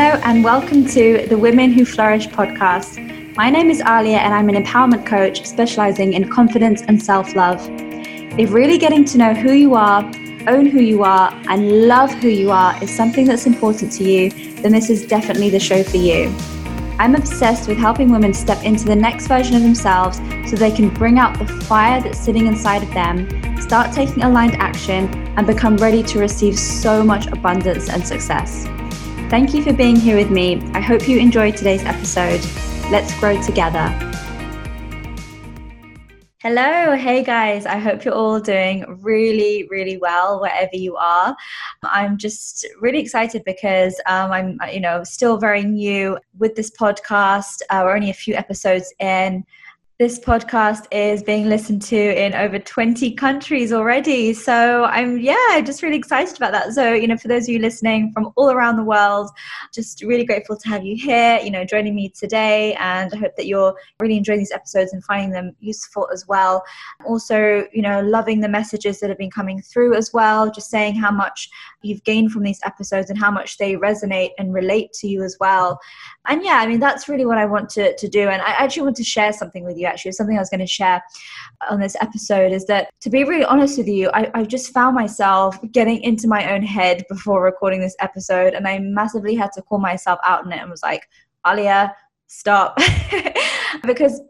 Hello, and welcome to the Women Who Flourish podcast. My name is Aliya, and I'm an empowerment coach specializing in confidence and self love. If really getting to know who you are, own who you are, and love who you are is something that's important to you, then this is definitely the show for you. I'm obsessed with helping women step into the next version of themselves so they can bring out the fire that's sitting inside of them, start taking aligned action, and become ready to receive so much abundance and success. Thank you for being here with me. I hope you enjoyed today's episode. Let's grow together. Hello, hey guys. I hope you're all doing really, really well wherever you are. I'm just really excited because um, I'm, you know, still very new with this podcast. Uh, we're only a few episodes in. This podcast is being listened to in over 20 countries already. So I'm, yeah, just really excited about that. So, you know, for those of you listening from all around the world, just really grateful to have you here, you know, joining me today. And I hope that you're really enjoying these episodes and finding them useful as well. Also, you know, loving the messages that have been coming through as well, just saying how much you've gained from these episodes and how much they resonate and relate to you as well. And yeah, I mean, that's really what I want to, to do. And I actually want to share something with you actually something I was going to share on this episode is that to be really honest with you, I, I just found myself getting into my own head before recording this episode, and I massively had to call myself out on it and was like, Aliya, stop. because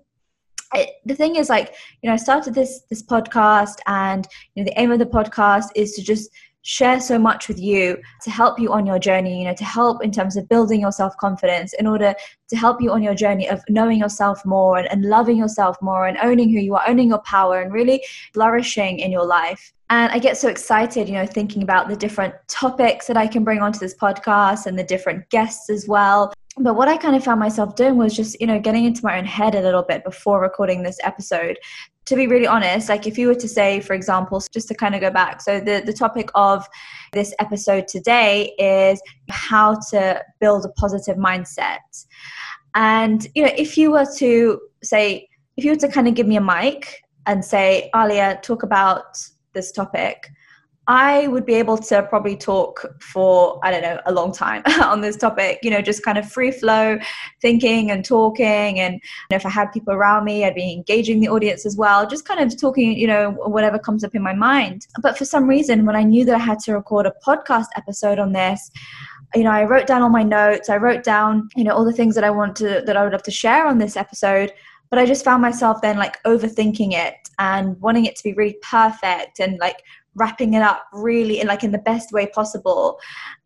the thing is like you know i started this this podcast and you know the aim of the podcast is to just share so much with you to help you on your journey, you know, to help in terms of building your self confidence, in order to help you on your journey of knowing yourself more and, and loving yourself more and owning who you are, owning your power, and really flourishing in your life. And I get so excited, you know, thinking about the different topics that I can bring onto this podcast and the different guests as well but what I kind of found myself doing was just, you know, getting into my own head a little bit before recording this episode. To be really honest, like if you were to say, for example, just to kind of go back, so the, the topic of this episode today is how to build a positive mindset. And, you know, if you were to say, if you were to kind of give me a mic and say, Aliya, talk about this topic, I would be able to probably talk for, I don't know, a long time on this topic, you know, just kind of free flow thinking and talking. And you know, if I had people around me, I'd be engaging the audience as well, just kind of talking, you know, whatever comes up in my mind. But for some reason, when I knew that I had to record a podcast episode on this, you know, I wrote down all my notes, I wrote down, you know, all the things that I want to, that I would love to share on this episode but I just found myself then like overthinking it and wanting it to be really perfect and like wrapping it up really in like in the best way possible.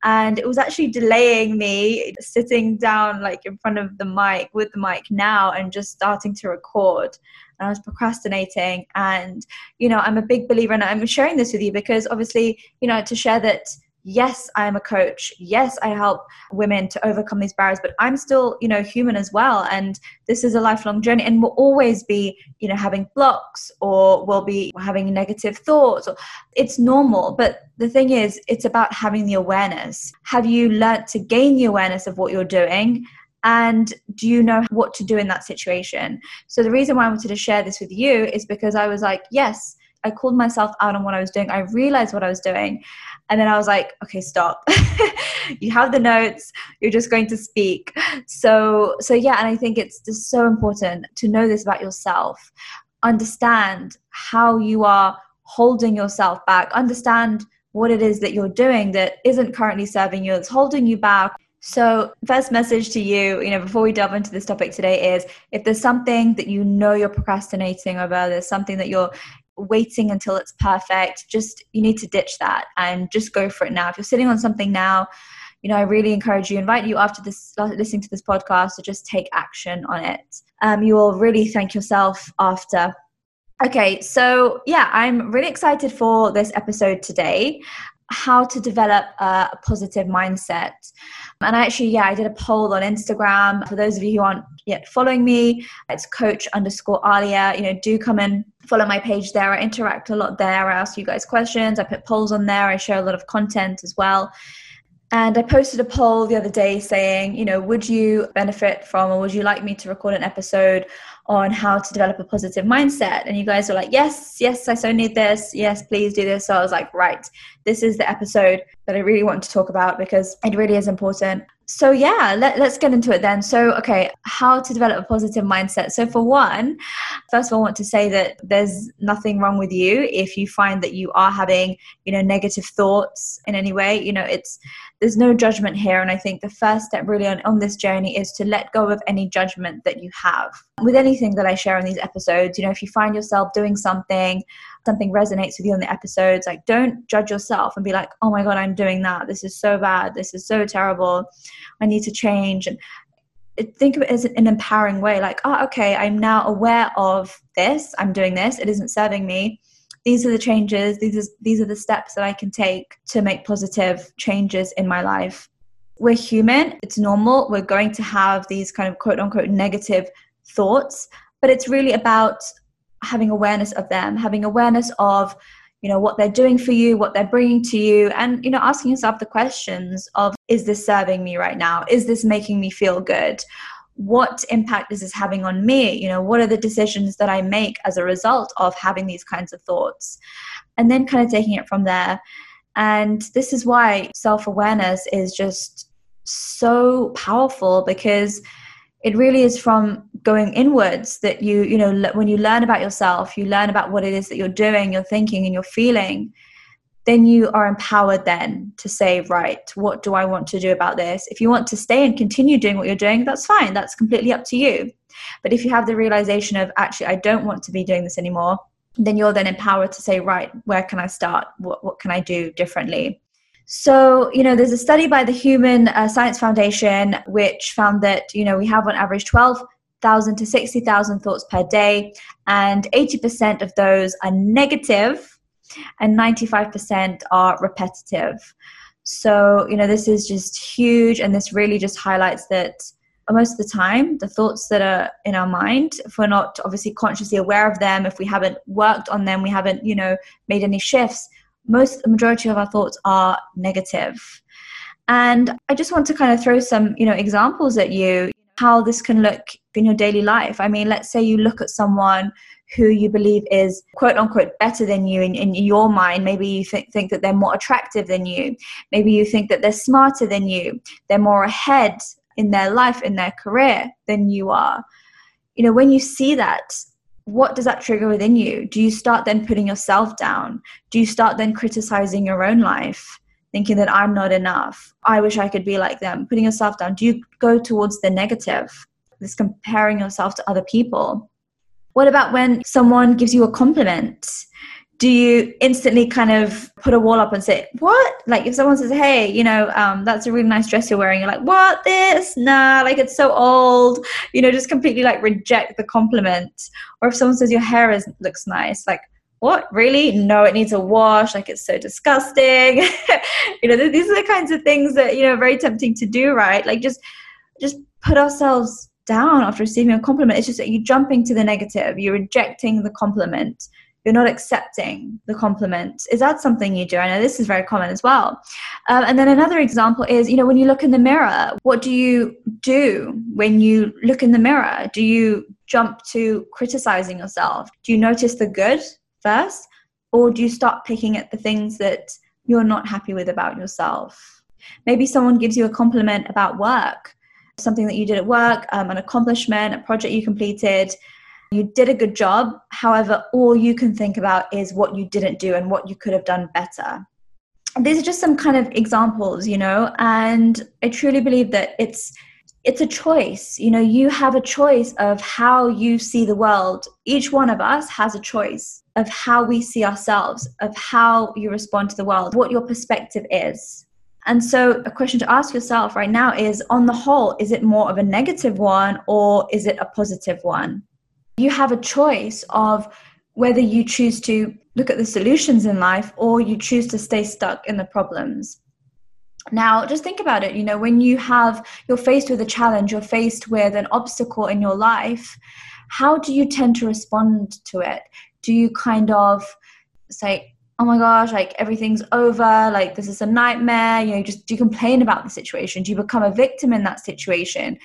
And it was actually delaying me sitting down like in front of the mic with the mic now and just starting to record. And I was procrastinating and you know I'm a big believer and I'm sharing this with you because obviously you know to share that yes i am a coach. Yes i help women to overcome these barriers but i'm still you know human as well. And this is a lifelong journey and we'll always be you know having blocks or we'll be having negative thoughts. Or it's normal but the thing is it's about having the awareness. Have you learnt to gain the awareness of what you're doing? And do you know what to do in that situation? So the reason why i wanted to share this with you is because i was like yes I called myself out on what I was doing. I realized what I was doing. And then I was like, okay, stop. you have the notes, you're just going to speak. So so yeah, and I think it's just so important to know this about yourself. Understand how you are holding yourself back. Understand what it is that you're doing that isn't currently serving you, that's holding you back. So, first message to you, you know, before we delve into this topic today is if there's something that you know you're procrastinating over, there's something that you're waiting until it's perfect just you need to ditch that and just go for it now if you're sitting on something now you know i really encourage you invite you after this listening to this podcast to just take action on it um, you will really thank yourself after okay so yeah i'm really excited for this episode today how to develop a positive mindset. And I actually, yeah, I did a poll on Instagram. For those of you who aren't yet following me, it's coach underscore Aliya. You know, do come and follow my page there. I interact a lot there. I ask you guys questions. I put polls on there. I share a lot of content as well. And I posted a poll the other day saying, you know, would you benefit from or would you like me to record an episode on how to develop a positive mindset. And you guys were like, yes, yes, I so need this. Yes, please do this. So I was like, right, this is the episode that I really want to talk about because it really is important so yeah let, us get into it then. So okay how to develop a positive mindset. So for one first of all i want to say that there's nothing wrong with you if you find that you are having you know negative thoughts in any way. You know it's there's no judgment here and i think the first step really on, on this journey is to let go of any judgment that you have. With anything that i share in these episodes you know if you find yourself doing something something resonates with you in the episodes like don't judge yourself and be like oh my god i'm doing that. This is so bad. This is so terrible. I need to change. And think of it as an empowering way like oh okay i'm now aware of this. I'm doing this. It isn't serving me these are the changes these are, these are the steps that i can take to make positive changes in my life. We're human it's normal we're going to have these kind of quote unquote negative thoughts but it's really about having awareness of them having awareness of you know what they're doing for you what they're bringing to you and you know asking yourself the questions of is this serving me right now? Is this making me feel good what impact is this having on me? You know what are the decisions that i make as a result of having these kinds of thoughts? And then kind of taking it from there. And this is why self-awareness is just so powerful because it really is from going inwards that you you know when you learn about yourself you learn about what it is that you're doing you're thinking and you're feeling then you are empowered then to say right what do i want to do about this? If you want to stay and continue doing what you're doing that's fine. That's completely up to you. But if you have the realization of actually i don't want to be doing this anymore then you're then empowered to say right where can i start? What, what can i do differently? So, you know, there's a study by the Human uh, Science Foundation which found that, you know, we have on average 12,000 to 60,000 thoughts per day, and 80% of those are negative, and 95% are repetitive. So, you know, this is just huge, and this really just highlights that most of the time, the thoughts that are in our mind, if we're not obviously consciously aware of them, if we haven't worked on them, we haven't, you know, made any shifts, most the majority of our thoughts are negative and i just want to kind of throw some you know examples at you how this can look in your daily life i mean let's say you look at someone who you believe is quote unquote better than you in, in your mind maybe you th- think that they're more attractive than you maybe you think that they're smarter than you they're more ahead in their life in their career than you are you know when you see that what does that trigger within you? Do you start then putting yourself down? Do you start then criticizing your own life, thinking that I'm not enough? I wish I could be like them, putting yourself down? Do you go towards the negative, this comparing yourself to other people? What about when someone gives you a compliment? do you instantly kind of put a wall up and say what? Like if someone says hey you know um, that's a really nice dress you're wearing you're like what this? Nah like it's so old. You know just completely like reject the compliment. Or if someone says your hair is looks nice like what? Really? No it needs a wash like it's so disgusting. You know these are the kinds of things that you know very tempting to do right? Like just just put ourselves down after receiving a compliment. It's just that you're jumping to the negative. You're rejecting the compliment. You're not accepting the compliment. Is that something you do? I know this is very common as well. Um, and then another example is you know when you look in the mirror what do you do when you look in the mirror? Do you jump to criticizing yourself? Do you notice the good first? Or do you start picking at the things that you're not happy with about yourself? Maybe someone gives you a compliment about work something that you did at work um, an accomplishment a project you completed you did a good job. However, all you can think about is what you didn't do and what you could have done better. These are just some kind of examples, you know, and I truly believe that it's it's a choice. You know, you have a choice of how you see the world. Each one of us has a choice of how we see ourselves, of how you respond to the world, what your perspective is. And so, a question to ask yourself right now is on the whole, is it more of a negative one or is it a positive one? you have a choice of whether you choose to look at the solutions in life or you choose to stay stuck in the problems. Now, just think about it. You know, when you have, you're faced with a challenge, you're faced with an obstacle in your life, how do you tend to respond to it? Do you kind of say, oh my gosh, like everything's over, like this is a nightmare, you know, just do you complain about the situation? Do you become a victim in that situation?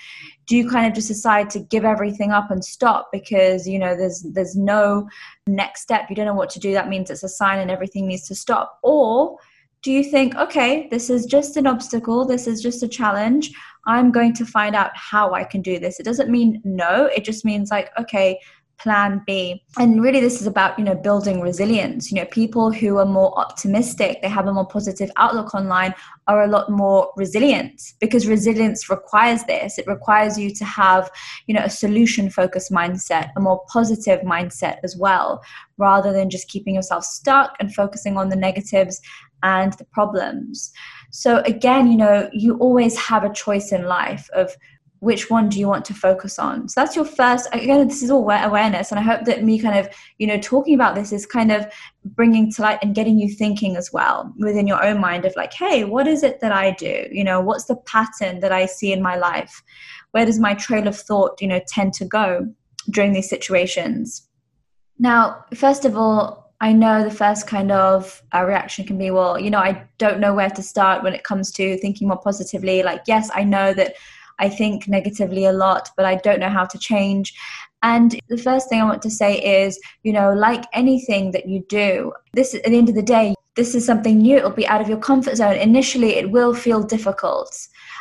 Do you kind of just decide to give everything up and stop because you know there's there's no next step, you don't know what to do, that means it's a sign and everything needs to stop? Or do you think, okay, this is just an obstacle, this is just a challenge, I'm going to find out how I can do this? It doesn't mean no, it just means like, okay, plan b. And really this is about you know building resilience. You know people who are more optimistic they have a more positive outlook online are a lot more resilient because resilience requires this. It requires you to have you know a solution focused mindset a more positive mindset as well rather than just keeping yourself stuck and focusing on the negatives and the problems. So again you know you always have a choice in life of which one do you want to focus on? So that's your first again this is all awareness and i hope that me kind of you know talking about this is kind of bringing to light and getting you thinking as well within your own mind of like hey what is it that i do? You know what's the pattern that i see in my life? Where does my trail of thought you know tend to go during these situations? Now first of all I know the first kind of uh, reaction can be, well, you know, I don't know where to start when it comes to thinking more positively. Like, yes, I know that I think negatively a lot, but I don't know how to change. And the first thing I want to say is, you know, like anything that you do, this at the end of the day, this is something new. It'll be out of your comfort zone. Initially, it will feel difficult,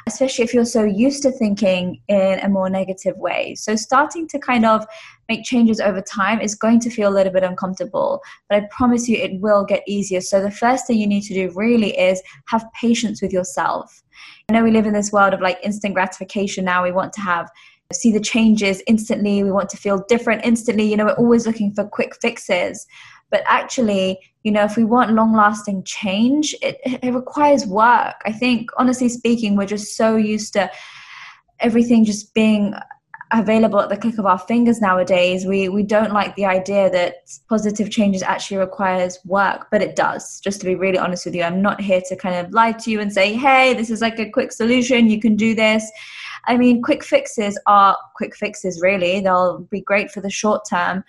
especially if you're so used to thinking in a more negative way. So, starting to kind of make changes over time is going to feel a little bit uncomfortable, but I promise you it will get easier. So, the first thing you need to do really is have patience with yourself. I know we live in this world of like instant gratification now. We want to have see the changes instantly. We want to feel different instantly. You know, we're always looking for quick fixes. But actually, you know, if we want long lasting change, it, it requires work. I think, honestly speaking, we're just so used to everything just being available at the click of our fingers nowadays. We we don't like the idea that positive changes actually requires work but it does just to be really honest with you. I'm not here to kind of lie to you and say hey this is like a quick solution you can do this. I mean quick fixes are quick fixes really. They'll be great for the short term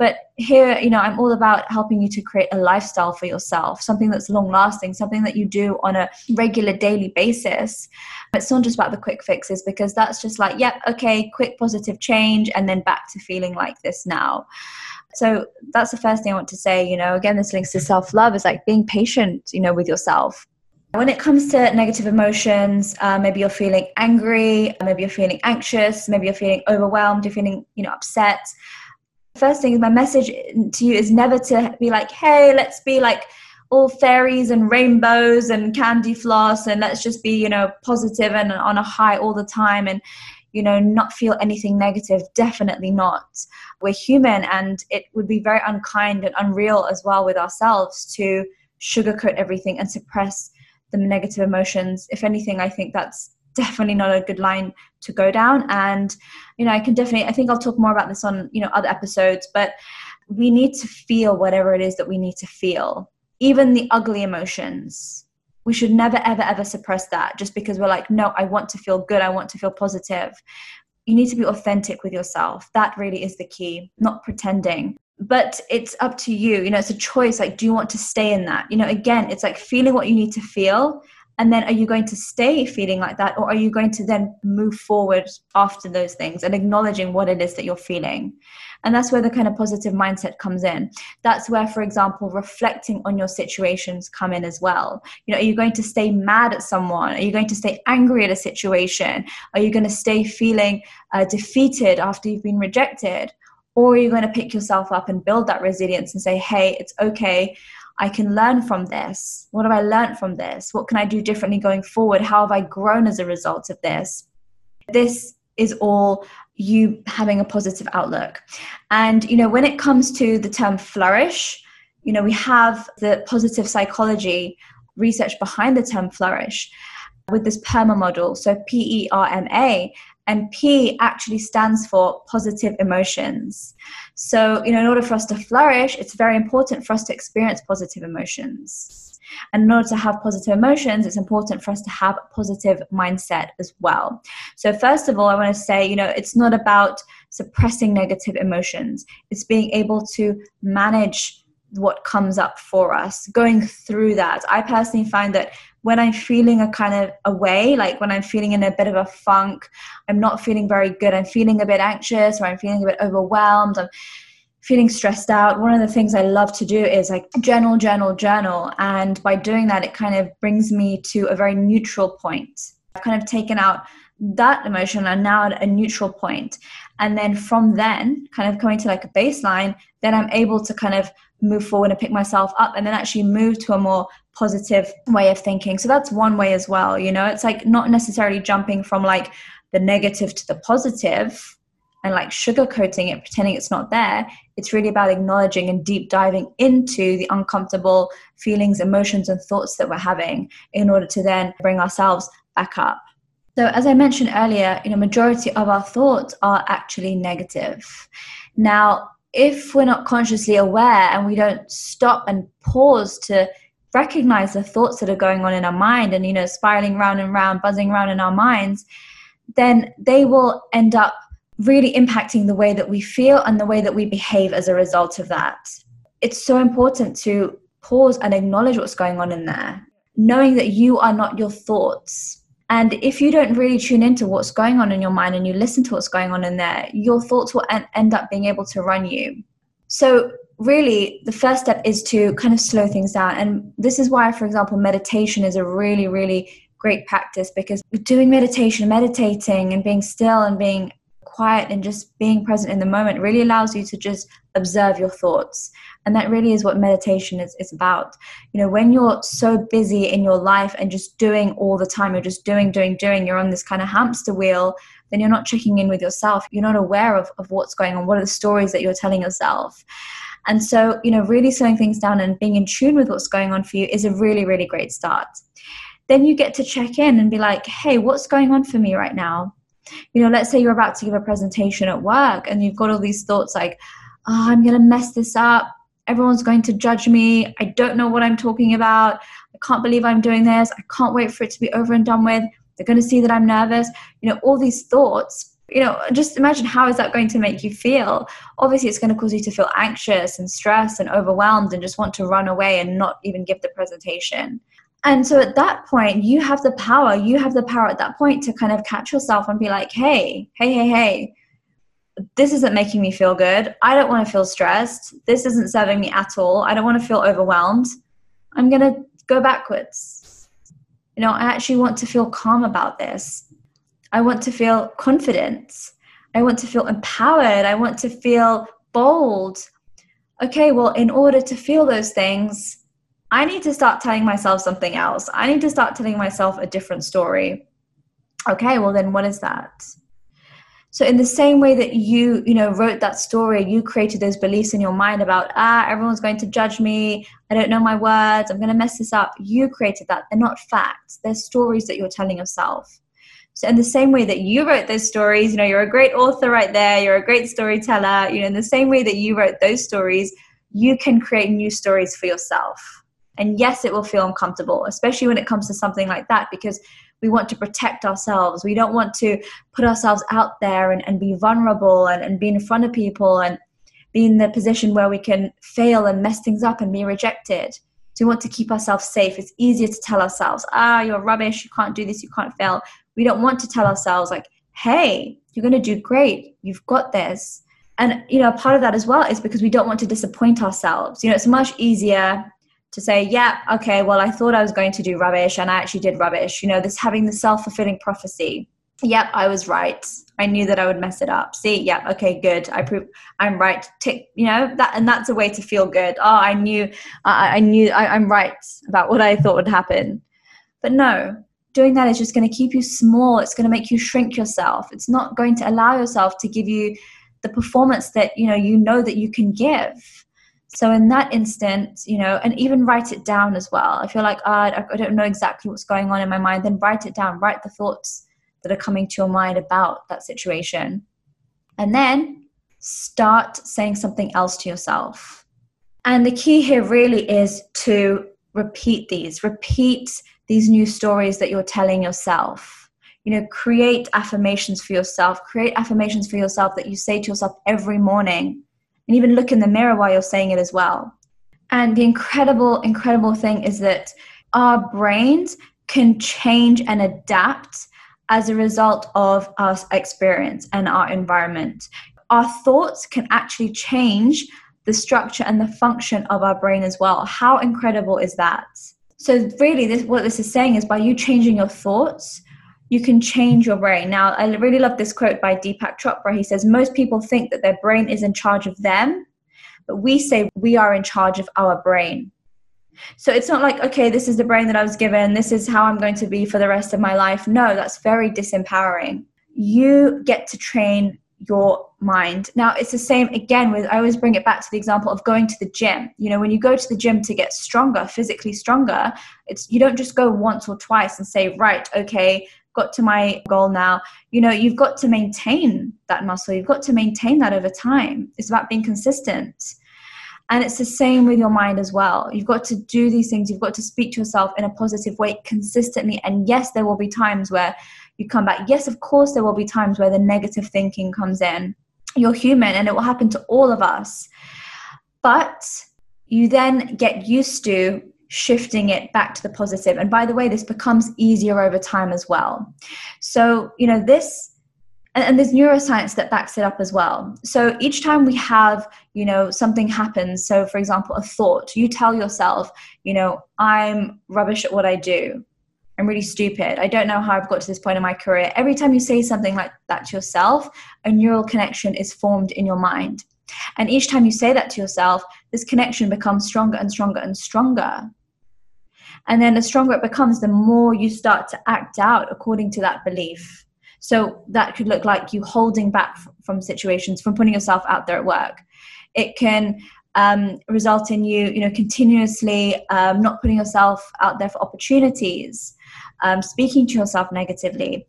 but here, you know, I'm all about helping you to create a lifestyle for yourself, something that's long lasting, something that you do on a regular daily basis. It's not just about the quick fixes because that's just like, yep, okay, quick positive change, and then back to feeling like this now. So that's the first thing I want to say. You know, again, this links to self love is like being patient, you know, with yourself. When it comes to negative emotions, uh, maybe you're feeling angry, maybe you're feeling anxious, maybe you're feeling overwhelmed, you're feeling, you know, upset first thing is my message to you is never to be like, hey, let's be like all fairies and rainbows and candy floss and let's just be, you know, positive and on a high all the time and, you know, not feel anything negative. Definitely not. We're human and it would be very unkind and unreal as well with ourselves to sugarcoat everything and suppress the negative emotions. If anything, I think that's definitely not a good line to go down. And you know i can definitely i think i'll talk more about this on you know other episodes but we need to feel whatever it is that we need to feel. Even the ugly emotions. We should never ever ever suppress that just because we're like no i want to feel good. I want to feel positive. You need to be authentic with yourself. That really is the key not pretending. But it's up to you. You know it's a choice. Like do you want to stay in that? You know again it's like feeling what you need to feel and then are you going to stay feeling like that or are you going to then move forward after those things and acknowledging what it is that you're feeling? And that's where the kind of positive mindset comes in. That's where for example reflecting on your situations come in as well. You know are you going to stay mad at someone? Are you going to stay angry at a situation? Are you going to stay feeling uh, defeated after you've been rejected? Or are you going to pick yourself up and build that resilience and say hey it's okay I can learn from this? What have I learned from this? What can I do differently going forward? How have I grown as a result of this? This is all you having a positive outlook. And, you know, when it comes to the term flourish, you know, we have the positive psychology research behind the term flourish with this PERMA model. So P E R M A. And P actually stands for positive emotions. So, you know, in order for us to flourish, it's very important for us to experience positive emotions. And in order to have positive emotions, it's important for us to have a positive mindset as well. So, first of all, I want to say, you know, it's not about suppressing negative emotions, it's being able to manage what comes up for us. Going through that i personally find that when i'm feeling a kind of away like when i'm feeling in a bit of a funk i'm not feeling very good i'm feeling a bit anxious or i'm feeling a bit overwhelmed i'm feeling stressed out one of the things i love to do is like journal journal journal and by doing that it kind of brings me to a very neutral point. I've kind of taken out that emotion and now at a neutral point and then from then kind of coming to like a baseline then i'm able to kind of move forward and pick myself up and then actually move to a more positive way of thinking. So that's one way as well you know? It's like not necessarily jumping from like the negative to the positive and like sugarcoating it pretending it's not there. It's really about acknowledging and deep diving into the uncomfortable feelings emotions and thoughts that we're having in order to then bring ourselves back up. So, as I mentioned earlier, you know, majority of our thoughts are actually negative. Now, if we're not consciously aware and we don't stop and pause to recognize the thoughts that are going on in our mind and you know spiraling round and round buzzing around in our minds then they will end up really impacting the way that we feel and the way that we behave as a result of that. It's so important to pause and acknowledge what's going on in there knowing that you are not your thoughts and if you don't really tune into what's going on in your mind and you listen to what's going on in there, your thoughts will end up being able to run you. So, really, the first step is to kind of slow things down. And this is why, for example, meditation is a really, really great practice because doing meditation, meditating, and being still and being quiet and just being present in the moment really allows you to just observe your thoughts. And that really is what meditation is, is about. You know when you're so busy in your life and just doing all the time you're just doing doing doing you're on this kind of hamster wheel then you're not checking in with yourself. You're not aware of, of what's going on. What are the stories that you're telling yourself? And so you know really slowing things down and being in tune with what's going on for you is a really really great start. Then you get to check in and be like hey what's going on for me right now you know let's say you're about to give a presentation at work and you've got all these thoughts like oh i'm going to mess this up. Everyone's going to judge me. I don't know what i'm talking about. I can't believe i'm doing this. I can't wait for it to be over and done with. They're going to see that i'm nervous. You know all these thoughts you know just imagine how is that going to make you feel? Obviously it's going to cause you to feel anxious and stressed and overwhelmed and just want to run away and not even give the presentation and so at that point you have the power you have the power at that point to kind of catch yourself and be like hey hey hey hey this isn't making me feel good. I don't want to feel stressed. This isn't serving me at all. I don't want to feel overwhelmed. I'm going to go backwards. You know, I actually want to feel calm about this. I want to feel confident. I want to feel empowered. I want to feel bold. Okay, well, in order to feel those things, I need to start telling myself something else. I need to start telling myself a different story. Okay, well, then what is that? So in the same way that you, you know, wrote that story, you created those beliefs in your mind about, ah, everyone's going to judge me. I don't know my words. I'm going to mess this up. You created that. They're not facts. They're stories that you're telling yourself. So in the same way that you wrote those stories, you know, you're a great author right there. You're a great storyteller. You know, in the same way that you wrote those stories, you can create new stories for yourself. And yes, it will feel uncomfortable, especially when it comes to something like that, because we want to protect ourselves. We don't want to put ourselves out there and, and be vulnerable and, and be in front of people and be in the position where we can fail and mess things up and be rejected. So we want to keep ourselves safe. It's easier to tell ourselves, ah, you're rubbish, you can't do this, you can't fail. We don't want to tell ourselves, like, hey, you're going to do great, you've got this. And, you know, part of that as well is because we don't want to disappoint ourselves. You know, it's much easier to say, yeah, okay, well, I thought I was going to do rubbish and I actually did rubbish. You know, this having the self fulfilling prophecy. Yep, I was right. I knew that I would mess it up. See, yep, okay, good. I prove I'm right. Tick, you know that, and that's a way to feel good. Oh, I knew, I, I knew, I, I'm right about what I thought would happen. But no, doing that is just going to keep you small. It's going to make you shrink yourself. It's not going to allow yourself to give you the performance that you know you know that you can give so in that instant you know and even write it down as well. If you're like oh, i don't know exactly what's going on in my mind then write it down. Write the thoughts that are coming to your mind about that situation. And then start saying something else to yourself. And the key here really is to repeat these. Repeat these new stories that you're telling yourself. You know create affirmations for yourself. Create affirmations for yourself that you say to yourself every morning and even look in the mirror while you're saying it as well And the incredible, incredible thing is that our brains can change and adapt as a result of our experience and our environment. Our thoughts can actually change the structure and the function of our brain as well. How incredible is that? So, really, this, what this is saying is by you changing your thoughts, you can change your brain. Now, I really love this quote by Deepak Chopra. He says, Most people think that their brain is in charge of them, but we say we are in charge of our brain. So it's not like, okay, this is the brain that I was given, this is how I'm going to be for the rest of my life. No, that's very disempowering. You get to train your mind. Now, it's the same again with, I always bring it back to the example of going to the gym. You know, when you go to the gym to get stronger, physically stronger, it's, you don't just go once or twice and say, right, okay, got to my goal now. You know, you've got to maintain that muscle, you've got to maintain that over time. It's about being consistent. And it's the same with your mind as well. You've got to do these things. You've got to speak to yourself in a positive way consistently. And yes, there will be times where you come back. Yes, of course, there will be times where the negative thinking comes in. You're human and it will happen to all of us. But you then get used to shifting it back to the positive. And by the way, this becomes easier over time as well. So, you know, this and, and, there's neuroscience that backs it up as well. So each time we have you know something happens so for example a thought you tell yourself you know i'm rubbish at what i do. I'm really stupid. I don't know how i've got to this point in my career. Every time you say something like that to yourself a neural connection is formed in your mind. And each time you say that to yourself this connection becomes stronger and stronger and stronger and then the stronger it becomes the more you start to act out according to that belief so that could look like you holding back from situations, from putting yourself out there at work. It can um, result in you, you know, continuously um, not putting yourself out there for opportunities, um, speaking to yourself negatively.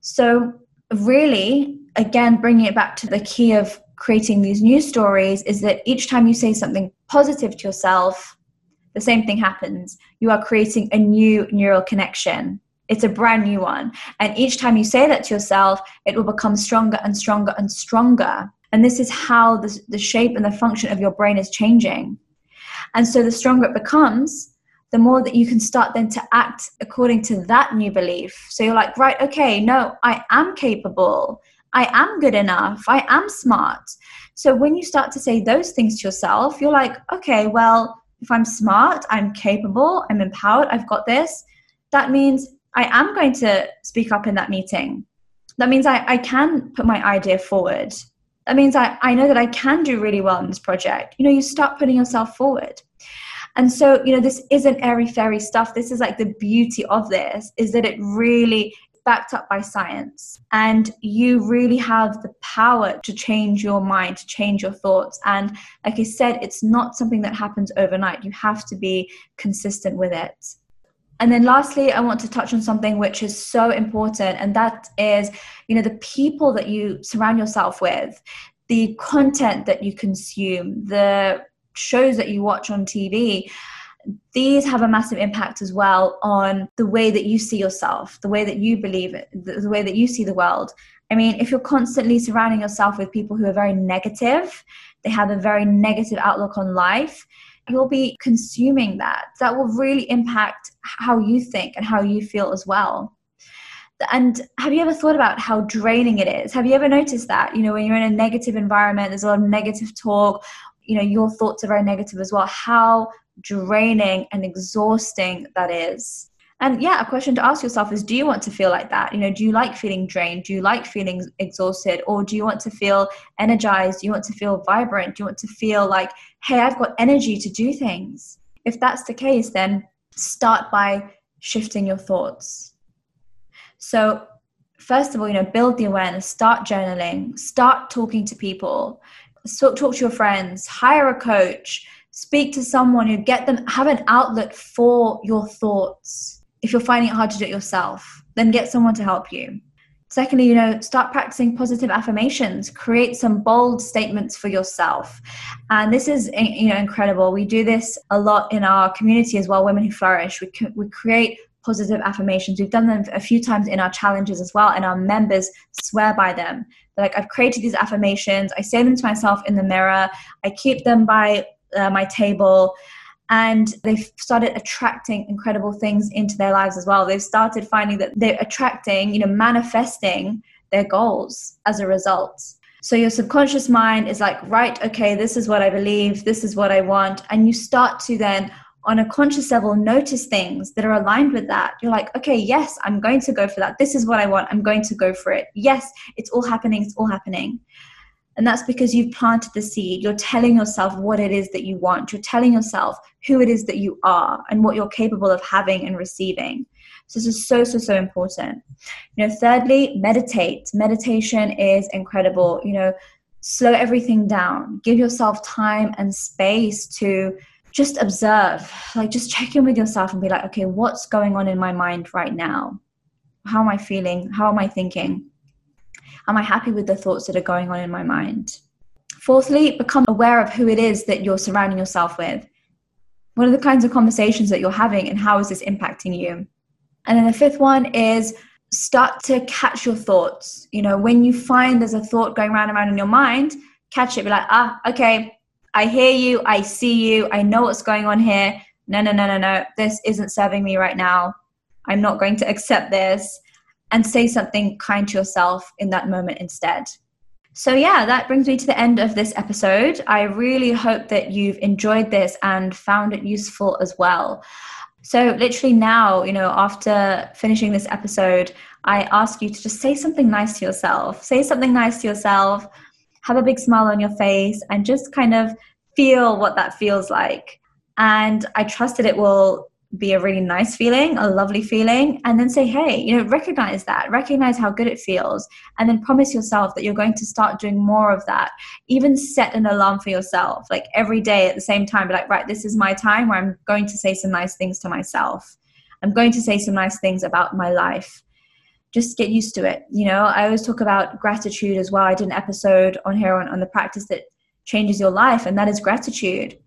So really, again, bringing it back to the key of creating these new stories is that each time you say something positive to yourself, the same thing happens. You are creating a new neural connection. It's a brand new one. And each time you say that to yourself, it will become stronger and stronger and stronger. And this is how the, the shape and the function of your brain is changing. And so the stronger it becomes, the more that you can start then to act according to that new belief. So you're like, right, okay, no, I am capable. I am good enough. I am smart. So when you start to say those things to yourself, you're like, okay, well, if I'm smart, I'm capable, I'm empowered, I've got this, that means I am going to speak up in that meeting. That means I, I can put my idea forward. That means I, I know that I can do really well in this project. You know, you start putting yourself forward. And so, you know, this isn't airy fairy stuff. This is like the beauty of this is that it really backed up by science. And you really have the power to change your mind to change your thoughts. And like i said it's not something that happens overnight. You have to be consistent with it. And then lastly, I want to touch on something which is so important, and that is, you know, the people that you surround yourself with, the content that you consume, the shows that you watch on TV. These have a massive impact as well on the way that you see yourself, the way that you believe it, the way that you see the world. I mean, if you're constantly surrounding yourself with people who are very negative, they have a very negative outlook on life, you'll be consuming that. That will really impact how you think and how you feel as well. And have you ever thought about how draining it is? Have you ever noticed that? You know, when you're in a negative environment, there's a lot of negative talk, you know, your thoughts are very negative as well. How draining and exhausting that is. And yeah, a question to ask yourself is do you want to feel like that? You know, do you like feeling drained? Do you like feeling exhausted? Or do you want to feel energized? Do you want to feel vibrant? Do you want to feel like, hey, I've got energy to do things? If that's the case, then start by shifting your thoughts. So, first of all, you know, build the awareness, start journaling, start talking to people, talk, talk to your friends, hire a coach, speak to someone who get them, have an outlet for your thoughts if you're finding it hard to do it yourself, then get someone to help you. Secondly, you know, start practicing positive affirmations. Create some bold statements for yourself. And this is, you know, incredible. We do this a lot in our community as well, Women Who Flourish. We, we create positive affirmations. We've done them a few times in our challenges as well, and our members swear by them. They're like, I've created these affirmations. I say them to myself in the mirror. I keep them by uh, my table and they've started attracting incredible things into their lives as well. They've started finding that they're attracting you know manifesting their goals as a result. So your subconscious mind is like right okay this is what i believe this is what i want and you start to then on a conscious level notice things that are aligned with that. You're like okay yes i'm going to go for that. This is what i want. I'm going to go for it. Yes it's all happening it's all happening and that's because you've planted the seed. You're telling yourself what it is that you want. You're telling yourself who it is that you are and what you're capable of having and receiving. So this is so, so, so important. You know, thirdly, meditate. Meditation is incredible. You know, slow everything down. Give yourself time and space to just observe. Like just check in with yourself and be like, okay, what's going on in my mind right now? How am I feeling? How am I thinking? Am I happy with the thoughts that are going on in my mind? Fourthly, become aware of who it is that you're surrounding yourself with. What are the kinds of conversations that you're having and how is this impacting you? And then the fifth one is start to catch your thoughts. You know, when you find there's a thought going round and round in your mind, catch it, be like, ah, okay, I hear you, I see you, I know what's going on here. No, no, no, no, no, this isn't serving me right now. I'm not going to accept this and say something kind to yourself in that moment instead. So, yeah, that brings me to the end of this episode. I really hope that you've enjoyed this and found it useful as well. So, literally, now, you know, after finishing this episode, I ask you to just say something nice to yourself. Say something nice to yourself, have a big smile on your face, and just kind of feel what that feels like. And I trust that it will be a really nice feeling, a lovely feeling, and then say, hey, you know, recognize that, recognize how good it feels, and then promise yourself that you're going to start doing more of that. Even set an alarm for yourself, like every day at the same time, be like, right, this is my time where I'm going to say some nice things to myself. I'm going to say some nice things about my life. Just get used to it. You know, I always talk about gratitude as well. I did an episode on here on, on the practice that changes your life, and that is gratitude.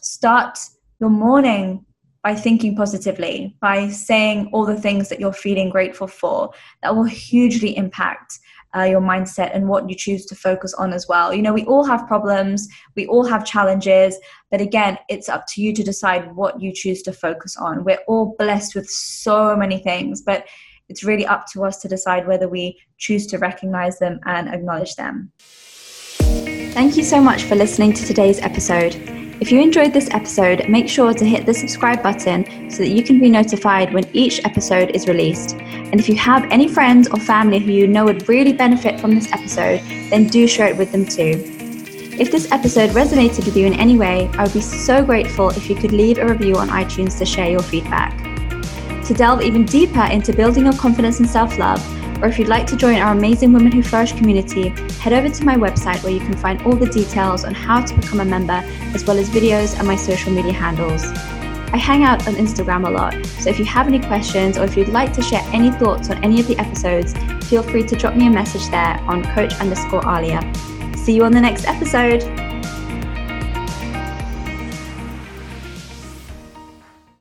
Start your morning by thinking positively, by saying all the things that you're feeling grateful for, that will hugely impact uh, your mindset and what you choose to focus on as well. You know, we all have problems, we all have challenges, but again, it's up to you to decide what you choose to focus on. We're all blessed with so many things, but it's really up to us to decide whether we choose to recognize them and acknowledge them. Thank you so much for listening to today's episode. If you enjoyed this episode, make sure to hit the subscribe button so that you can be notified when each episode is released. And if you have any friends or family who you know would really benefit from this episode, then do share it with them too. If this episode resonated with you in any way, I would be so grateful if you could leave a review on iTunes to share your feedback. To delve even deeper into building your confidence and self love, or if you'd like to join our amazing Women Who Flourish community, head over to my website where you can find all the details on how to become a member, as well as videos and my social media handles. I hang out on Instagram a lot, so if you have any questions or if you'd like to share any thoughts on any of the episodes, feel free to drop me a message there on coach underscore Aliya. See you on the next episode.